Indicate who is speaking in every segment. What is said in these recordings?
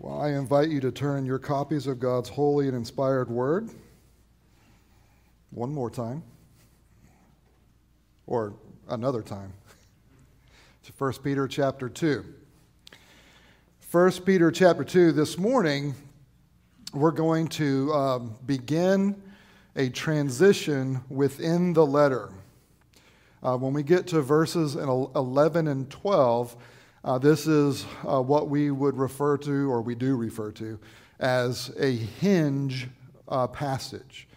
Speaker 1: Well, I invite you to turn your copies of God's holy and inspired word one more time or another time to 1 Peter chapter 2. 1 Peter chapter 2, this morning, we're going to um, begin a transition within the letter. Uh, when we get to verses 11 and 12, uh, this is uh, what we would refer to, or we do refer to, as a hinge uh, passage.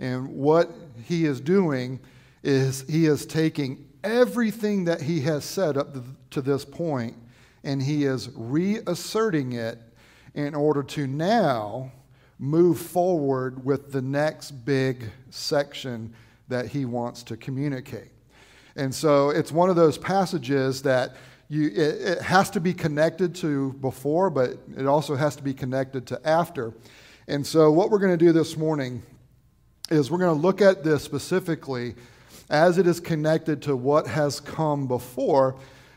Speaker 1: And what he is doing is he is taking everything that he has said up to this point and he is reasserting it in order to now move forward with the next big section that he wants to communicate. And so it's one of those passages that you, it, it has to be connected to before, but it also has to be connected to after. And so, what we're going to do this morning is we're going to look at this specifically as it is connected to what has come before,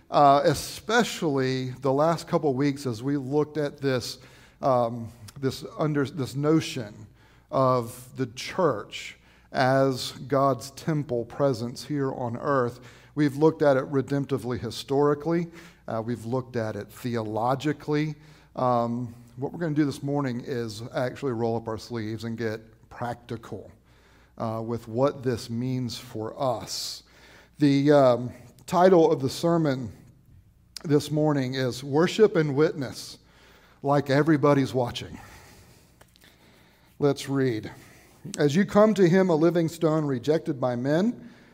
Speaker 1: uh, especially the last couple weeks as we looked at this, um, this, under, this notion of the church as God's temple presence here on earth. We've looked at it redemptively historically, uh, we've looked at it theologically. Um, what we're going to do this morning is actually roll up our sleeves and get practical uh, with what this means for us. The um, title of the sermon this morning is Worship and Witness, like everybody's watching. Let's read. As you come to him, a living stone rejected by men,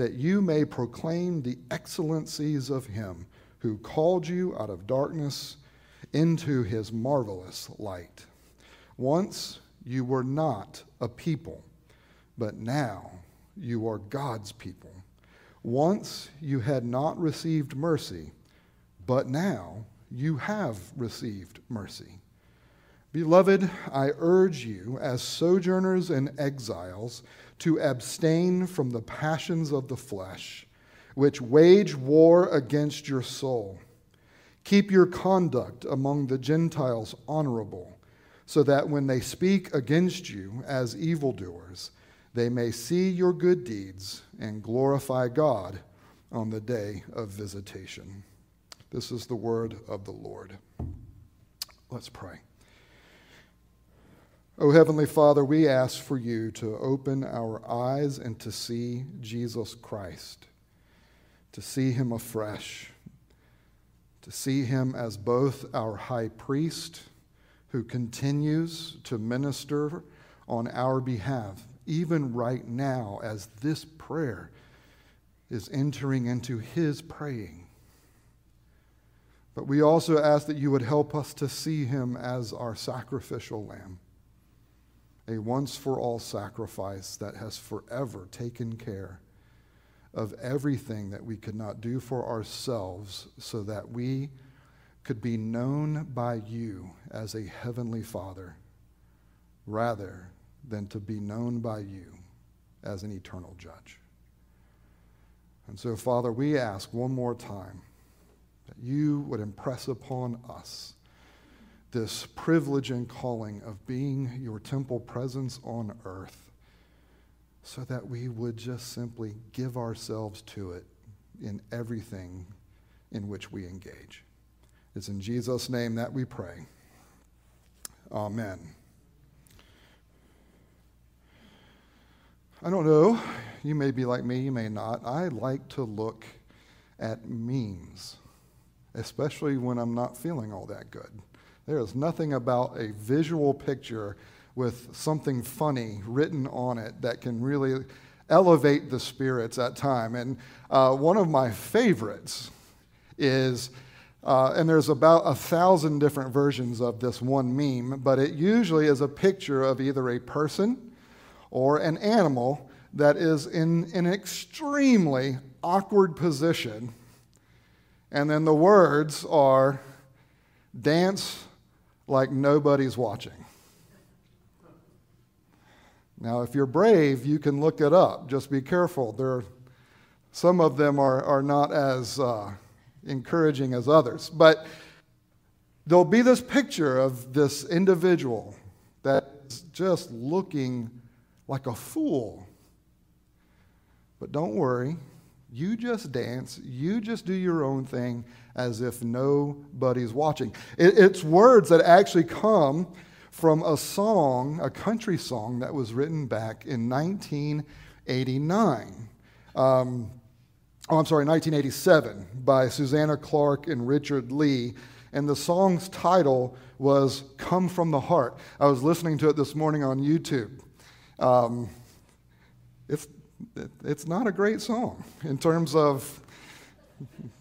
Speaker 1: that you may proclaim the excellencies of him who called you out of darkness into his marvelous light. Once you were not a people, but now you are God's people. Once you had not received mercy, but now you have received mercy. Beloved, I urge you, as sojourners and exiles, to abstain from the passions of the flesh, which wage war against your soul. Keep your conduct among the Gentiles honorable, so that when they speak against you as evildoers, they may see your good deeds and glorify God on the day of visitation. This is the word of the Lord. Let's pray. Oh, Heavenly Father, we ask for you to open our eyes and to see Jesus Christ, to see him afresh, to see him as both our high priest who continues to minister on our behalf, even right now as this prayer is entering into his praying. But we also ask that you would help us to see him as our sacrificial lamb a once for all sacrifice that has forever taken care of everything that we could not do for ourselves so that we could be known by you as a heavenly Father rather than to be known by you as an eternal judge. And so, Father, we ask one more time that you would impress upon us this privilege and calling of being your temple presence on earth so that we would just simply give ourselves to it in everything in which we engage. It's in Jesus' name that we pray. Amen. I don't know. You may be like me, you may not. I like to look at memes, especially when I'm not feeling all that good. There is nothing about a visual picture with something funny written on it that can really elevate the spirits at time. And uh, one of my favorites is, uh, and there's about a thousand different versions of this one meme, but it usually is a picture of either a person or an animal that is in, in an extremely awkward position. And then the words are dance like nobody's watching. Now, if you're brave, you can look it up. Just be careful. There, some of them are, are not as uh, encouraging as others. But there'll be this picture of this individual that's just looking like a fool. But don't worry, you just dance, you just do your own thing as if nobody's watching. It, it's words that actually come from a song, a country song that was written back in 1989. Um, oh, I'm sorry, 1987 by Susanna Clark and Richard Leigh. And the song's title was Come From the Heart. I was listening to it this morning on YouTube. Um, it's, it's not a great song in terms of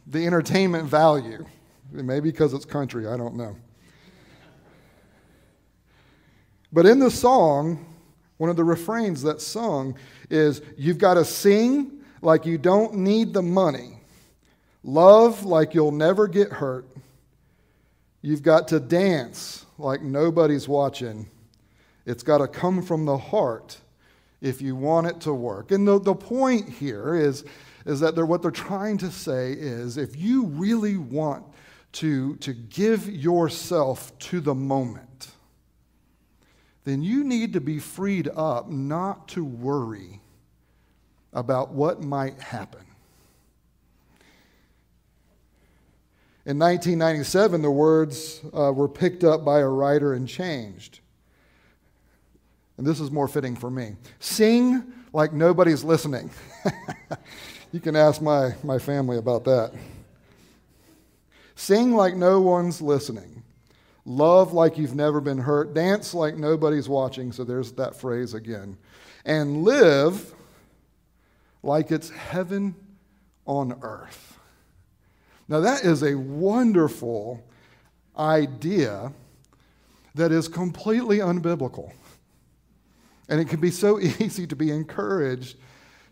Speaker 1: the entertainment value. Maybe because it's country, I don't know. But in the song, one of the refrains that's sung is You've got to sing like you don't need the money, love like you'll never get hurt. You've got to dance like nobody's watching. It's got to come from the heart if you want it to work. And the, the point here is, is that they're, what they're trying to say is if you really want to, to give yourself to the moment, then you need to be freed up not to worry about what might happen. In 1997, the words uh, were picked up by a writer and changed. And this is more fitting for me. Sing like nobody's listening. you can ask my, my family about that. Sing like no one's listening. Love like you've never been hurt. Dance like nobody's watching. So there's that phrase again. And live like it's heaven on earth. Now, that is a wonderful idea that is completely unbiblical. And it can be so easy to be encouraged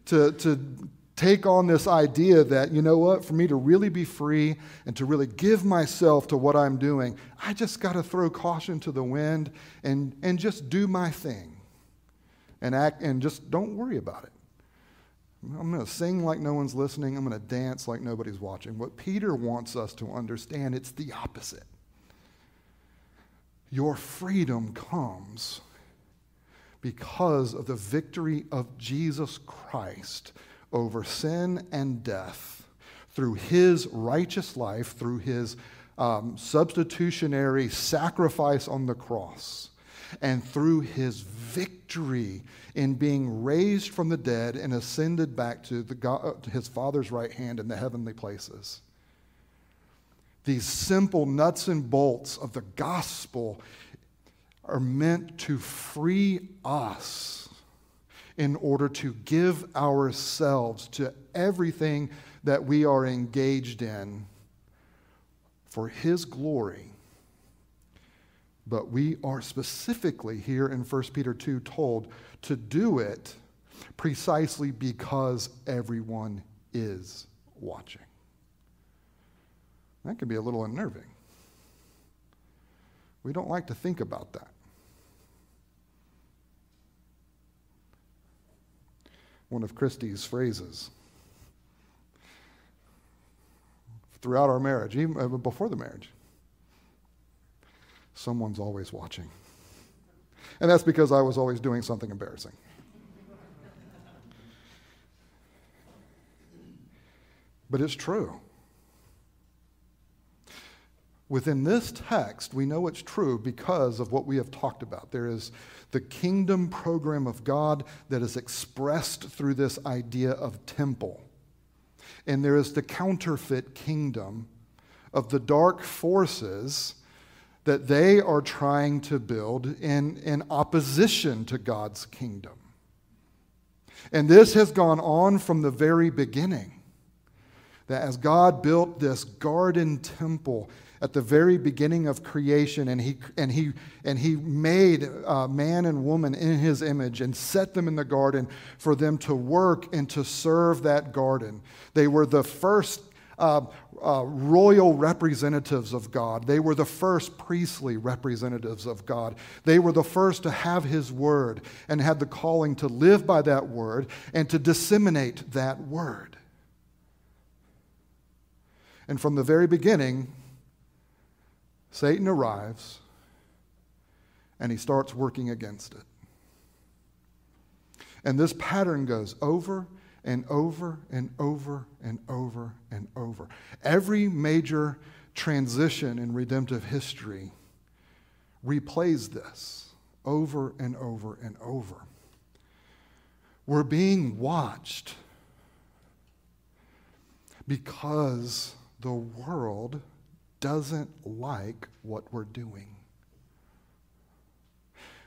Speaker 1: to, to take on this idea that, you know what, for me to really be free and to really give myself to what I'm doing, I just got to throw caution to the wind and, and just do my thing and act and just don't worry about it. I'm going to sing like no one's listening. I'm going to dance like nobody's watching. What Peter wants us to understand, it's the opposite. Your freedom comes because of the victory of Jesus Christ over sin and death through his righteous life, through his um, substitutionary sacrifice on the cross, and through his victory in being raised from the dead and ascended back to, God, to his Father's right hand in the heavenly places. These simple nuts and bolts of the gospel are meant to free us in order to give ourselves to everything that we are engaged in for His glory. But we are specifically here in 1 Peter 2 told to do it precisely because everyone is watching. That can be a little unnerving. We don't like to think about that. One of Christie's phrases. Throughout our marriage, even uh, before the marriage, someone's always watching. And that's because I was always doing something embarrassing. But it's true. Within this text, we know it's true because of what we have talked about. There is the kingdom program of God that is expressed through this idea of temple. And there is the counterfeit kingdom of the dark forces that they are trying to build in, in opposition to God's kingdom. And this has gone on from the very beginning. That as God built this garden temple at the very beginning of creation, and He, and he, and he made uh, man and woman in His image and set them in the garden for them to work and to serve that garden. They were the first uh, uh, royal representatives of God. They were the first priestly representatives of God. They were the first to have His word and had the calling to live by that word and to disseminate that word. And from the very beginning, Satan arrives and he starts working against it. And this pattern goes over and over and over and over and over. Every major transition in redemptive history replays this over and over and over. We're being watched because the world doesn't like what we're doing.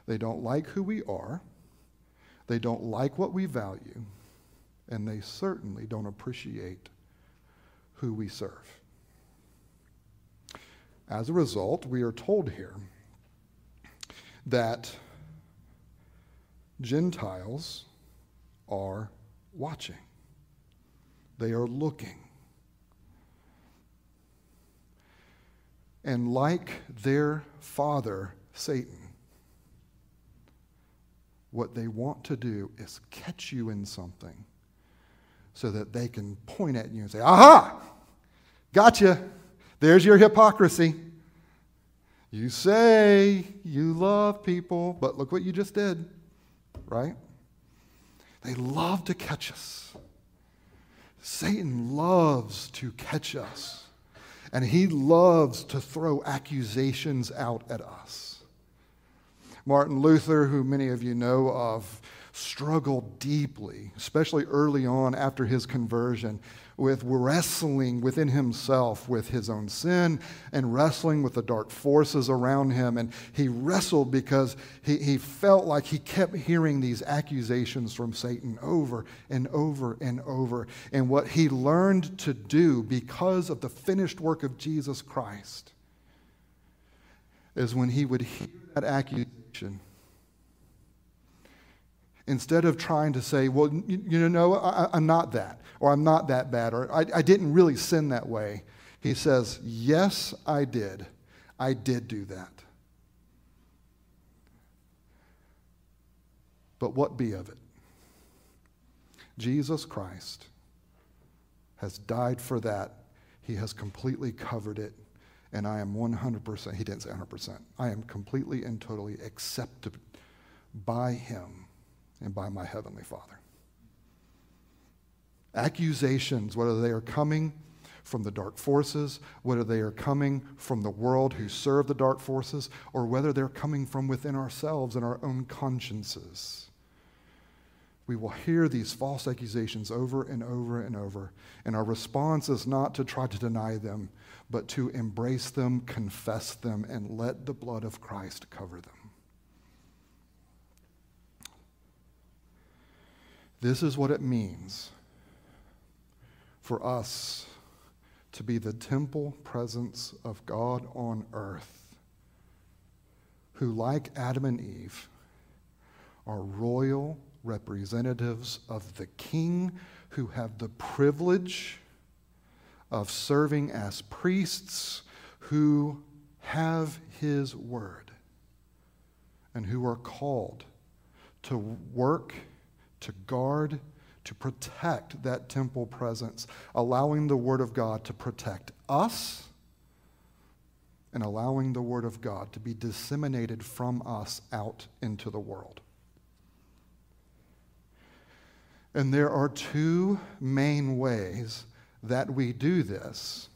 Speaker 1: They don't like who we are. They don't like what we value. And they certainly don't appreciate who we serve. As a result, we are told here that Gentiles are watching, they are looking. And like their father, Satan, what they want to do is catch you in something so that they can point at you and say, Aha! Gotcha! There's your hypocrisy. You say you love people, but look what you just did, right? They love to catch us. Satan loves to catch us. And he loves to throw accusations out at us. Martin Luther, who many of you know of, struggled deeply, especially early on after his conversion, with wrestling within himself with his own sin and wrestling with the dark forces around him. And he wrestled because he, he felt like he kept hearing these accusations from Satan over and over and over. And what he learned to do because of the finished work of Jesus Christ is when he would hear that accusation instead of trying to say, well, you, you know, I, am not that, or I'm not that bad, or I, I didn't really sin that way, he says, yes, I did. I did do that. But what be of it? Jesus Christ has died for that. He has completely covered it. And I am 100%, he didn't say 100%, I am completely and totally accepted by him and by my Heavenly Father. Accusations, whether they are coming from the dark forces, whether they are coming from the world who serve the dark forces, or whether they're coming from within ourselves and our own consciences. We will hear these false accusations over and over and over, and our response is not to try to deny them, but to embrace them, confess them, and let the blood of Christ cover them. This is what it means for us to be the temple presence of God on earth, who, like Adam and Eve, are royal representatives of the King who have the privilege of serving as priests who have his word and who are called to work to guard, to protect that temple presence, allowing the Word of God to protect us and allowing the Word of God to be disseminated from us out into the world. And there are two main ways that we do this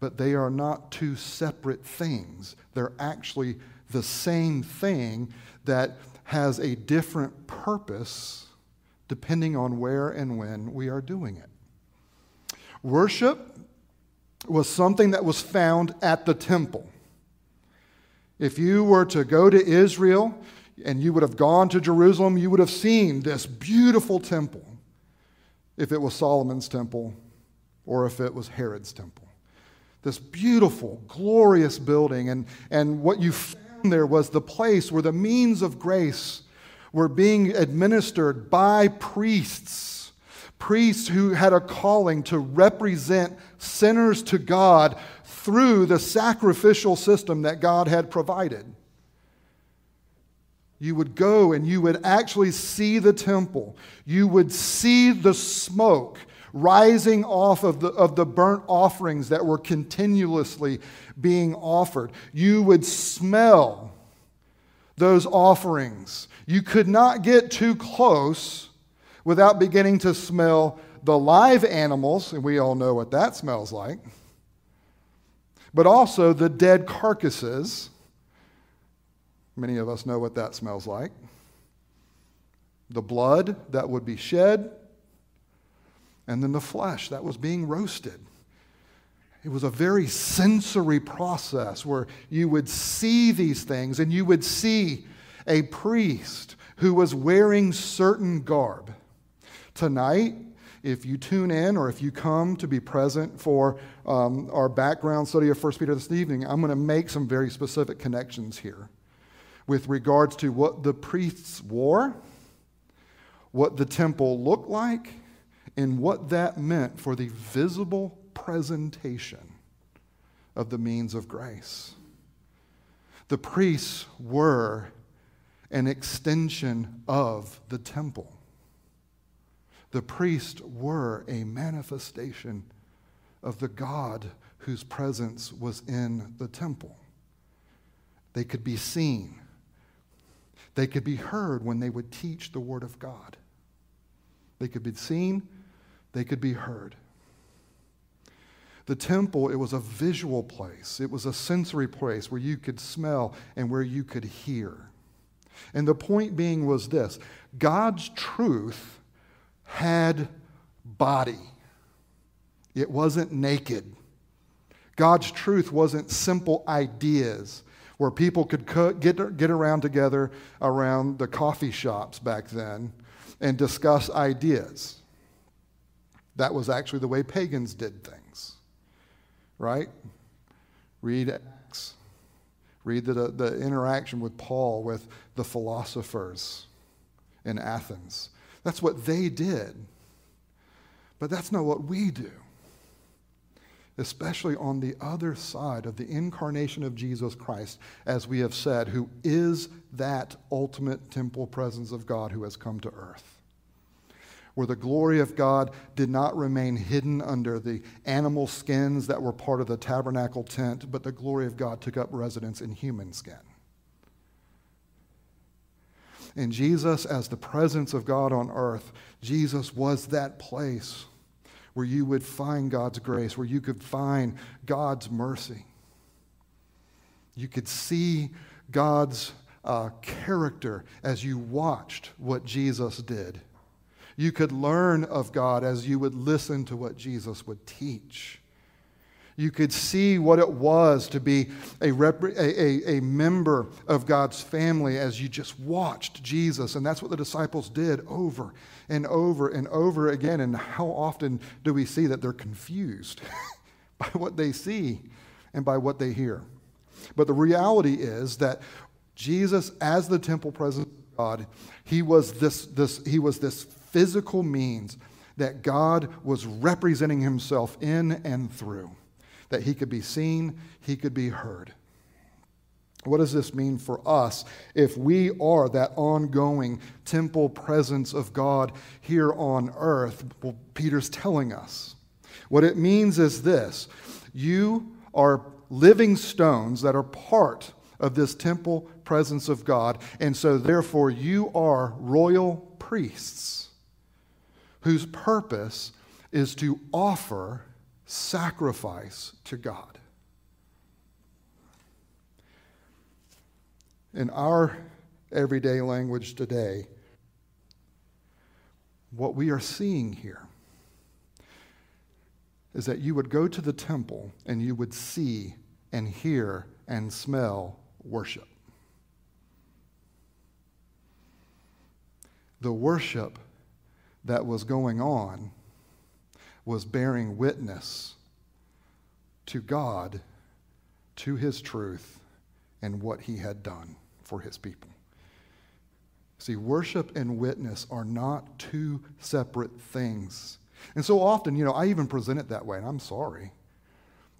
Speaker 1: but they are not two separate things. They're actually the same thing that has a different purpose depending on where and when we are doing it. Worship was something that was found at the temple. If you were to go to Israel and you would have gone to Jerusalem, you would have seen this beautiful temple, if it was Solomon's temple or if it was Herod's temple. This beautiful, glorious building. And, and what you there was the place where the means of grace were being administered by priests, priests who had a calling to represent sinners to God through the sacrificial system that God had provided. You would go and you would actually see the temple. You would see the smoke rising off of the, of the burnt offerings that were continuously being offered. You would smell those offerings. You could not get too close without beginning to smell the live animals, and we all know what that smells like, but also the dead carcasses. Many of us know what that smells like. The blood that would be shed, and then the flesh that was being roasted. It was a very sensory process where you would see these things and you would see a priest who was wearing certain garb. Tonight, if you tune in or if you come to be present for um, our background study of 1 Peter this evening, I'm going to make some very specific connections here with regards to what the priests wore, what the temple looked like, and what that meant for the visible presentation of the means of grace. The priests were an extension of the temple. The priests were a manifestation of the God whose presence was in the temple. They could be seen, they could be heard when they would teach the Word of God. They could be seen, they could be heard. The temple, it was a visual place, it was a sensory place where you could smell and where you could hear. And the point being was this God's truth had body, it wasn't naked. God's truth wasn't simple ideas where people could get, get around together around the coffee shops back then and discuss ideas. That was actually the way pagans did things, right? Read Acts. Read the, the interaction with Paul with the philosophers in Athens. That's what they did. But that's not what we do, especially on the other side of the incarnation of Jesus Christ, as we have said, who is that ultimate temple presence of God who has come to earth where the glory of God did not remain hidden under the animal skins that were part of the tabernacle tent, but the glory of God took up residence in human skin. And Jesus, as the presence of God on earth, Jesus was that place where you would find God's grace, where you could find God's mercy. You could see God's uh, character as you watched what Jesus did. You could learn of God as you would listen to what Jesus would teach. You could see what it was to be a, rep- a, a, a member of God's family as you just watched Jesus. And that's what the disciples did over and over and over again. And how often do we see that they're confused by what they see and by what they hear? But the reality is that Jesus, as the temple presence of God, he was this, this, he was this physical means that God was representing himself in and through, that he could be seen, he could be heard. What does this mean for us if we are that ongoing temple presence of God here on earth? Well, Peter's telling us. What it means is this you are living stones that are part of this temple presence of God, and so therefore you are royal priests whose purpose is to offer sacrifice to God. In our everyday language today, what we are seeing here is that you would go to the temple and you would see and hear and smell worship. The worship that was going on was bearing witness to God, to his truth, and what he had done for his people. See, worship and witness are not two separate things. And so often, you know, I even present it that way, and I'm sorry.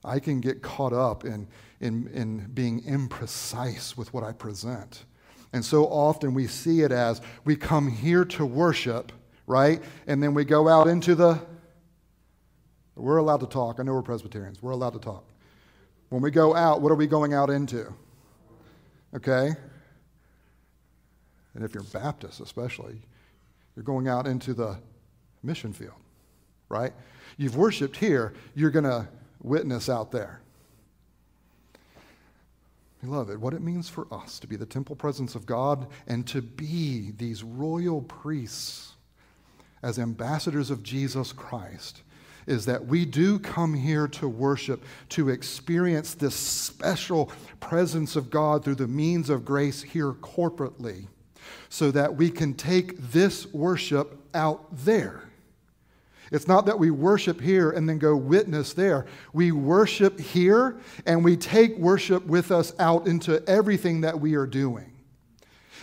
Speaker 1: I can get caught up in, in, in being imprecise with what I present. And so often we see it as we come here to worship, right? And then we go out into the. We're allowed to talk. I know we're Presbyterians. We're allowed to talk. When we go out, what are we going out into? Okay? And if you're Baptist, especially, you're going out into the mission field, right? You've worshiped here, you're going to witness out there. Beloved, what it means for us to be the temple presence of God and to be these royal priests as ambassadors of Jesus Christ is that we do come here to worship, to experience this special presence of God through the means of grace here corporately, so that we can take this worship out there it's not that we worship here and then go witness there. We worship here and we take worship with us out into everything that we are doing.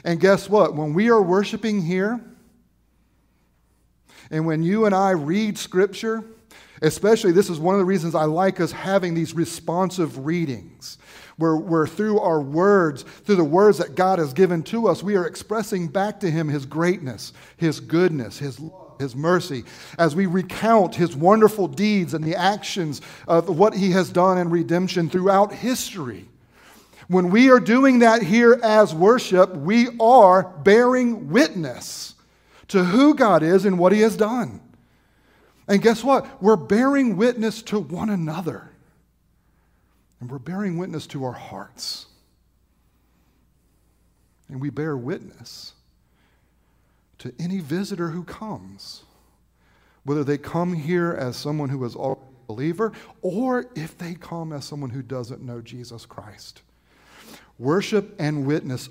Speaker 1: And guess what? When we are worshiping here, and when you and I read Scripture, especially this is one of the reasons I like us having these responsive readings, where, where through our words, through the words that God has given to us, we are expressing back to Him His greatness, His goodness, His love his mercy, as we recount his wonderful deeds and the actions of what he has done in redemption throughout history. When we are doing that here as worship, we are bearing witness to who God is and what he has done. And guess what? We're bearing witness to one another. And we're bearing witness to our hearts. And we bear witness to any visitor who comes, whether they come here as someone who is already a believer or if they come as someone who doesn't know Jesus Christ. Worship and witness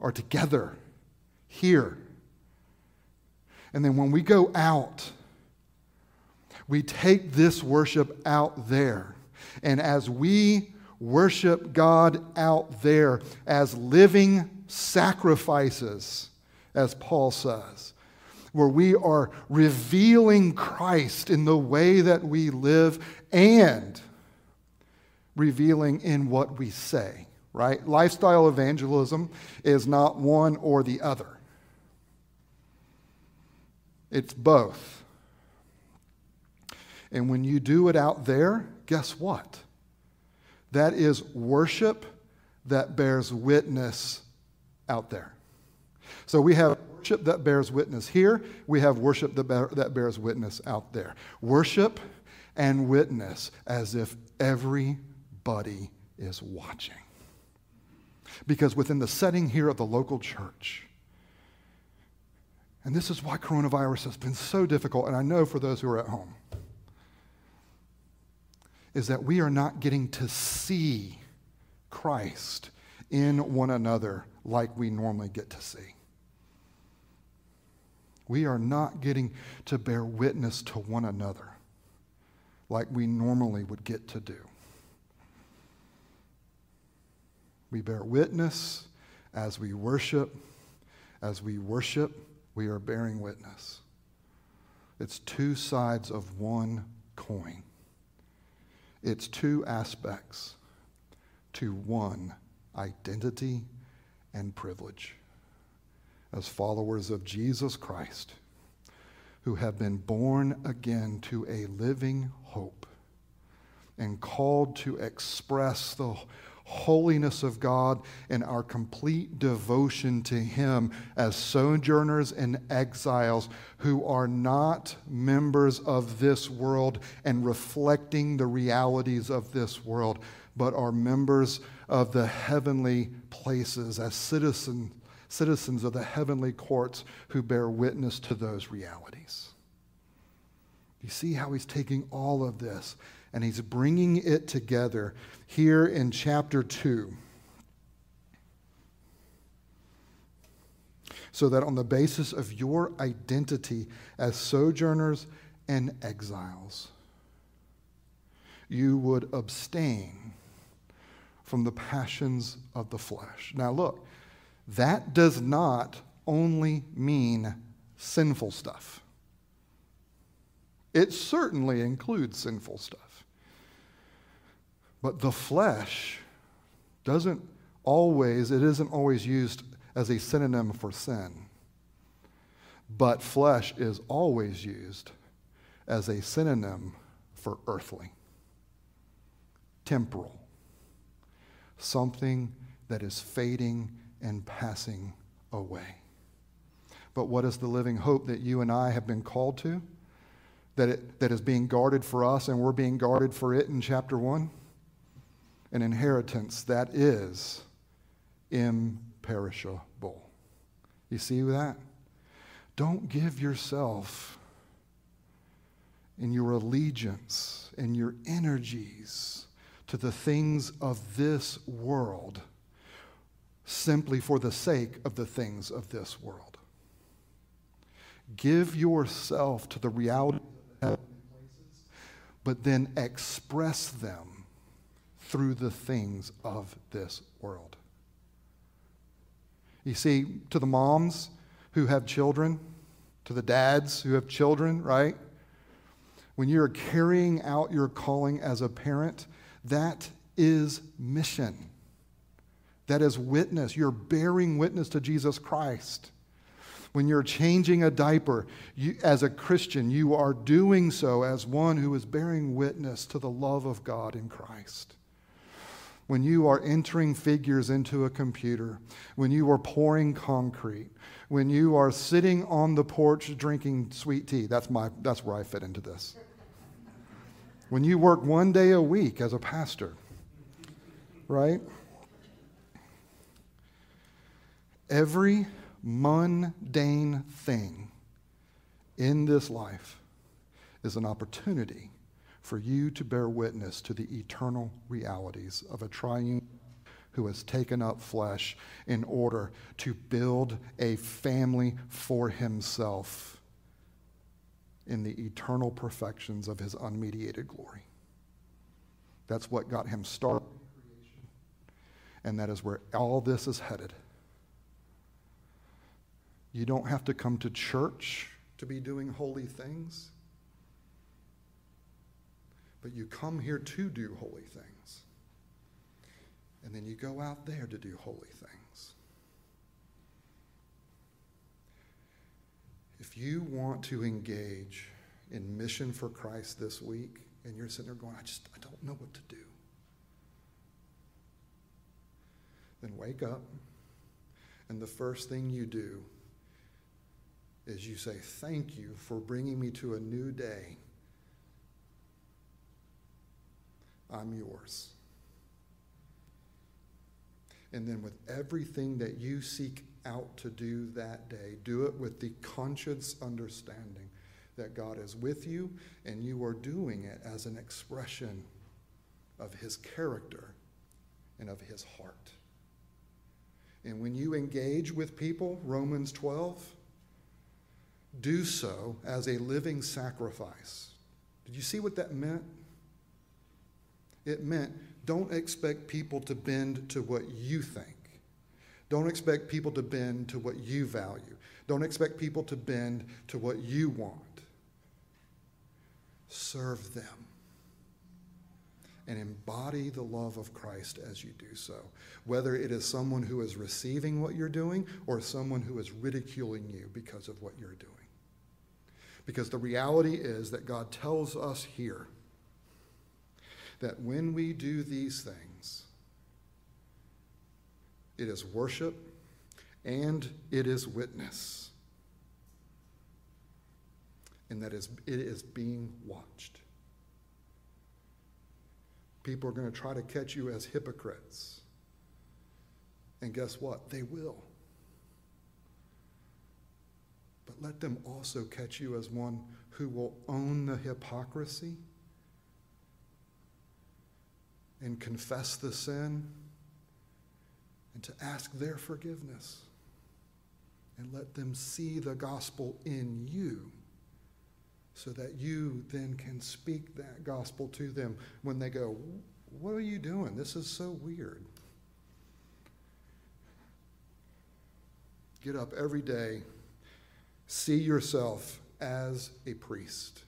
Speaker 1: are together here. And then when we go out, we take this worship out there. And as we worship God out there as living sacrifices, as Paul says, where we are revealing Christ in the way that we live and revealing in what we say, right? Lifestyle evangelism is not one or the other, it's both. And when you do it out there, guess what? That is worship that bears witness out there. So we have worship that bears witness here, we have worship that, bear, that bears witness out there. Worship and witness as if everybody is watching. Because within the setting here of the local church, and this is why coronavirus has been so difficult, and I know for those who are at home, is that we are not getting to see Christ in one another like we normally get to see. We are not getting to bear witness to one another like we normally would get to do. We bear witness as we worship. As we worship, we are bearing witness. It's two sides of one coin. It's two aspects to one identity and privilege as followers of Jesus Christ who have been born again to a living hope and called to express the holiness of God and our complete devotion to Him as sojourners and exiles who are not members of this world and reflecting the realities of this world, but are members of the heavenly places as citizens, citizens of the heavenly courts who bear witness to those realities. You see how he's taking all of this and he's bringing it together here in chapter 2. So that on the basis of your identity as sojourners and exiles, you would abstain from the passions of the flesh. Now, look, that does not only mean sinful stuff, it certainly includes sinful stuff. But the flesh doesn't always, it isn't always used as a synonym for sin. But flesh is always used as a synonym for earthly, temporal, something that is fading and passing away. But what is the living hope that you and I have been called to? That, it, that is being guarded for us and we're being guarded for it in chapter 1? An inheritance that is imperishable. You see that? Don't give yourself in your allegiance and your energies to the things of this world simply for the sake of the things of this world. Give yourself to the reality of places, but then express them through the things of this world. You see, to the moms who have children, to the dads who have children, right? When you're carrying out your calling as a parent, that is mission. That is witness. You're bearing witness to Jesus Christ. When you're changing a diaper you, as a Christian, you are doing so as one who is bearing witness to the love of God in Christ when you are entering figures into a computer, when you are pouring concrete, when you are sitting on the porch drinking sweet tea. That's, my, that's where I fit into this. When you work one day a week as a pastor, right? Every mundane thing in this life is an opportunity for you to bear witness to the eternal realities of a triune who has taken up flesh in order to build a family for himself in the eternal perfections of his unmediated glory. That's what got him started creation, and that is where all this is headed. You don't have to come to church to be doing holy things. But you come here to do holy things. And then you go out there to do holy things. If you want to engage in mission for Christ this week, and you're sitting there going, I just I don't know what to do. Then wake up, and the first thing you do is you say, Thank you for bringing me to a new day I'm yours. And then, with everything that you seek out to do that day, do it with the conscious understanding that God is with you and you are doing it as an expression of His character and of His heart. And when you engage with people, Romans 12, do so as a living sacrifice. Did you see what that meant? It meant don't expect people to bend to what you think. Don't expect people to bend to what you value. Don't expect people to bend to what you want. Serve them and embody the love of Christ as you do so. Whether it is someone who is receiving what you're doing or someone who is ridiculing you because of what you're doing. Because the reality is that God tells us here that when we do these things, it is worship, and it is witness. And that is, it is being watched. People are going to try to catch you as hypocrites. And guess what? They will. But let them also catch you as one who will own the hypocrisy and confess the sin and to ask their forgiveness and let them see the gospel in you so that you then can speak that gospel to them when they go, What are you doing? This is so weird. Get up every day, see yourself as a priest,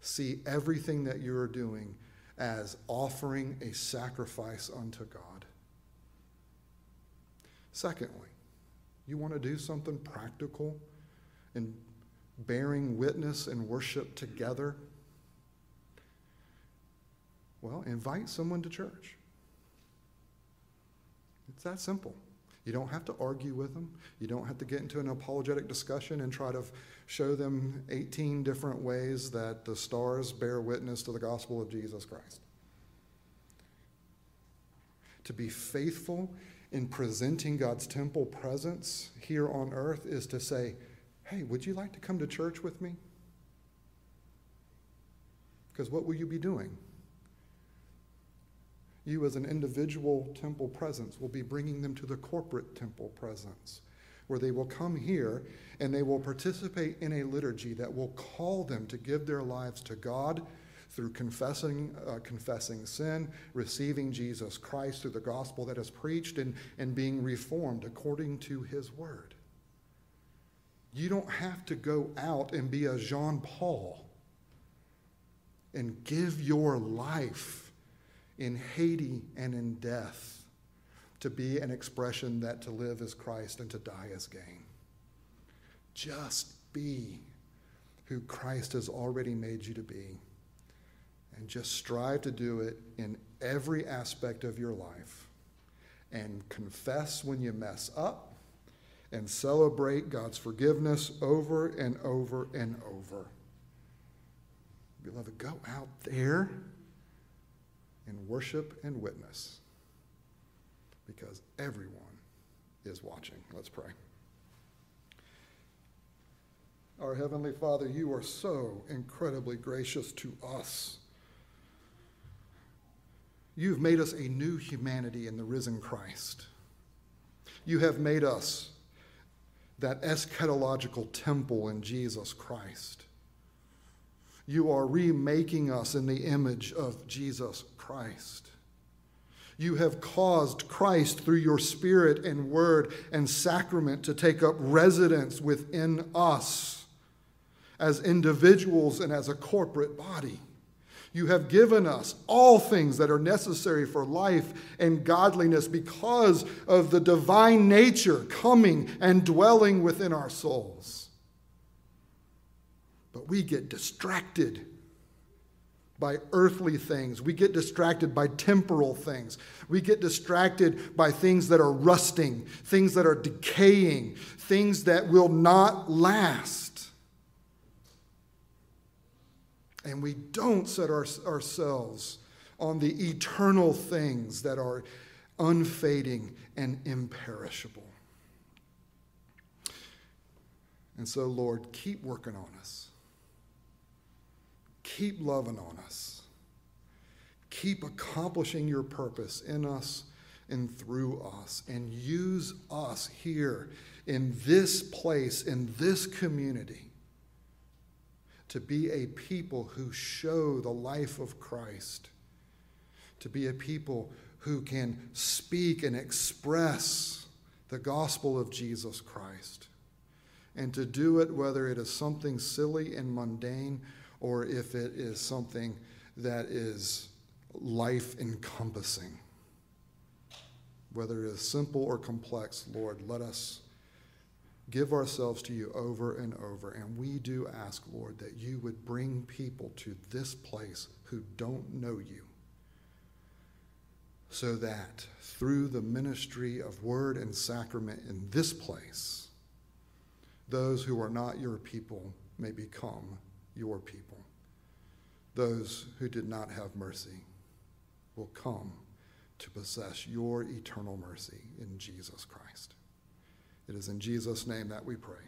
Speaker 1: see everything that you are doing as offering a sacrifice unto God. Secondly, you want to do something practical and bearing witness and worship together? Well, invite someone to church. It's that simple. You don't have to argue with them. You don't have to get into an apologetic discussion and try to show them 18 different ways that the stars bear witness to the gospel of Jesus Christ. To be faithful in presenting God's temple presence here on earth is to say, hey, would you like to come to church with me? Because what will you be doing? You, as an individual temple presence, will be bringing them to the corporate temple presence, where they will come here and they will participate in a liturgy that will call them to give their lives to God through confessing, uh, confessing sin, receiving Jesus Christ through the gospel that is preached, and, and being reformed according to his word. You don't have to go out and be a Jean Paul and give your life in Haiti and in death to be an expression that to live is Christ and to die is gain. Just be who Christ has already made you to be. And just strive to do it in every aspect of your life. And confess when you mess up and celebrate God's forgiveness over and over and over. Beloved, go out there and worship and witness because everyone is watching. Let's pray. Our Heavenly Father, you are so incredibly gracious to us. You've made us a new humanity in the risen Christ. You have made us that eschatological temple in Jesus Christ. You are remaking us in the image of Jesus Christ. You have caused Christ through your Spirit and Word and sacrament to take up residence within us as individuals and as a corporate body. You have given us all things that are necessary for life and godliness because of the divine nature coming and dwelling within our souls. But we get distracted by earthly things. We get distracted by temporal things. We get distracted by things that are rusting, things that are decaying, things that will not last. And we don't set our, ourselves on the eternal things that are unfading and imperishable. And so, Lord, keep working on us. Keep loving on us. Keep accomplishing your purpose in us and through us. And use us here in this place, in this community to be a people who show the life of Christ, to be a people who can speak and express the gospel of Jesus Christ, and to do it whether it is something silly and mundane or if it is something that is life encompassing. Whether it is simple or complex, Lord, let us give ourselves to you over and over. And we do ask, Lord, that you would bring people to this place who don't know you so that through the ministry of word and sacrament in this place, those who are not your people may become your people. Those who did not have mercy will come to possess your eternal mercy in Jesus Christ. It is in Jesus' name that we pray.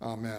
Speaker 1: Amen.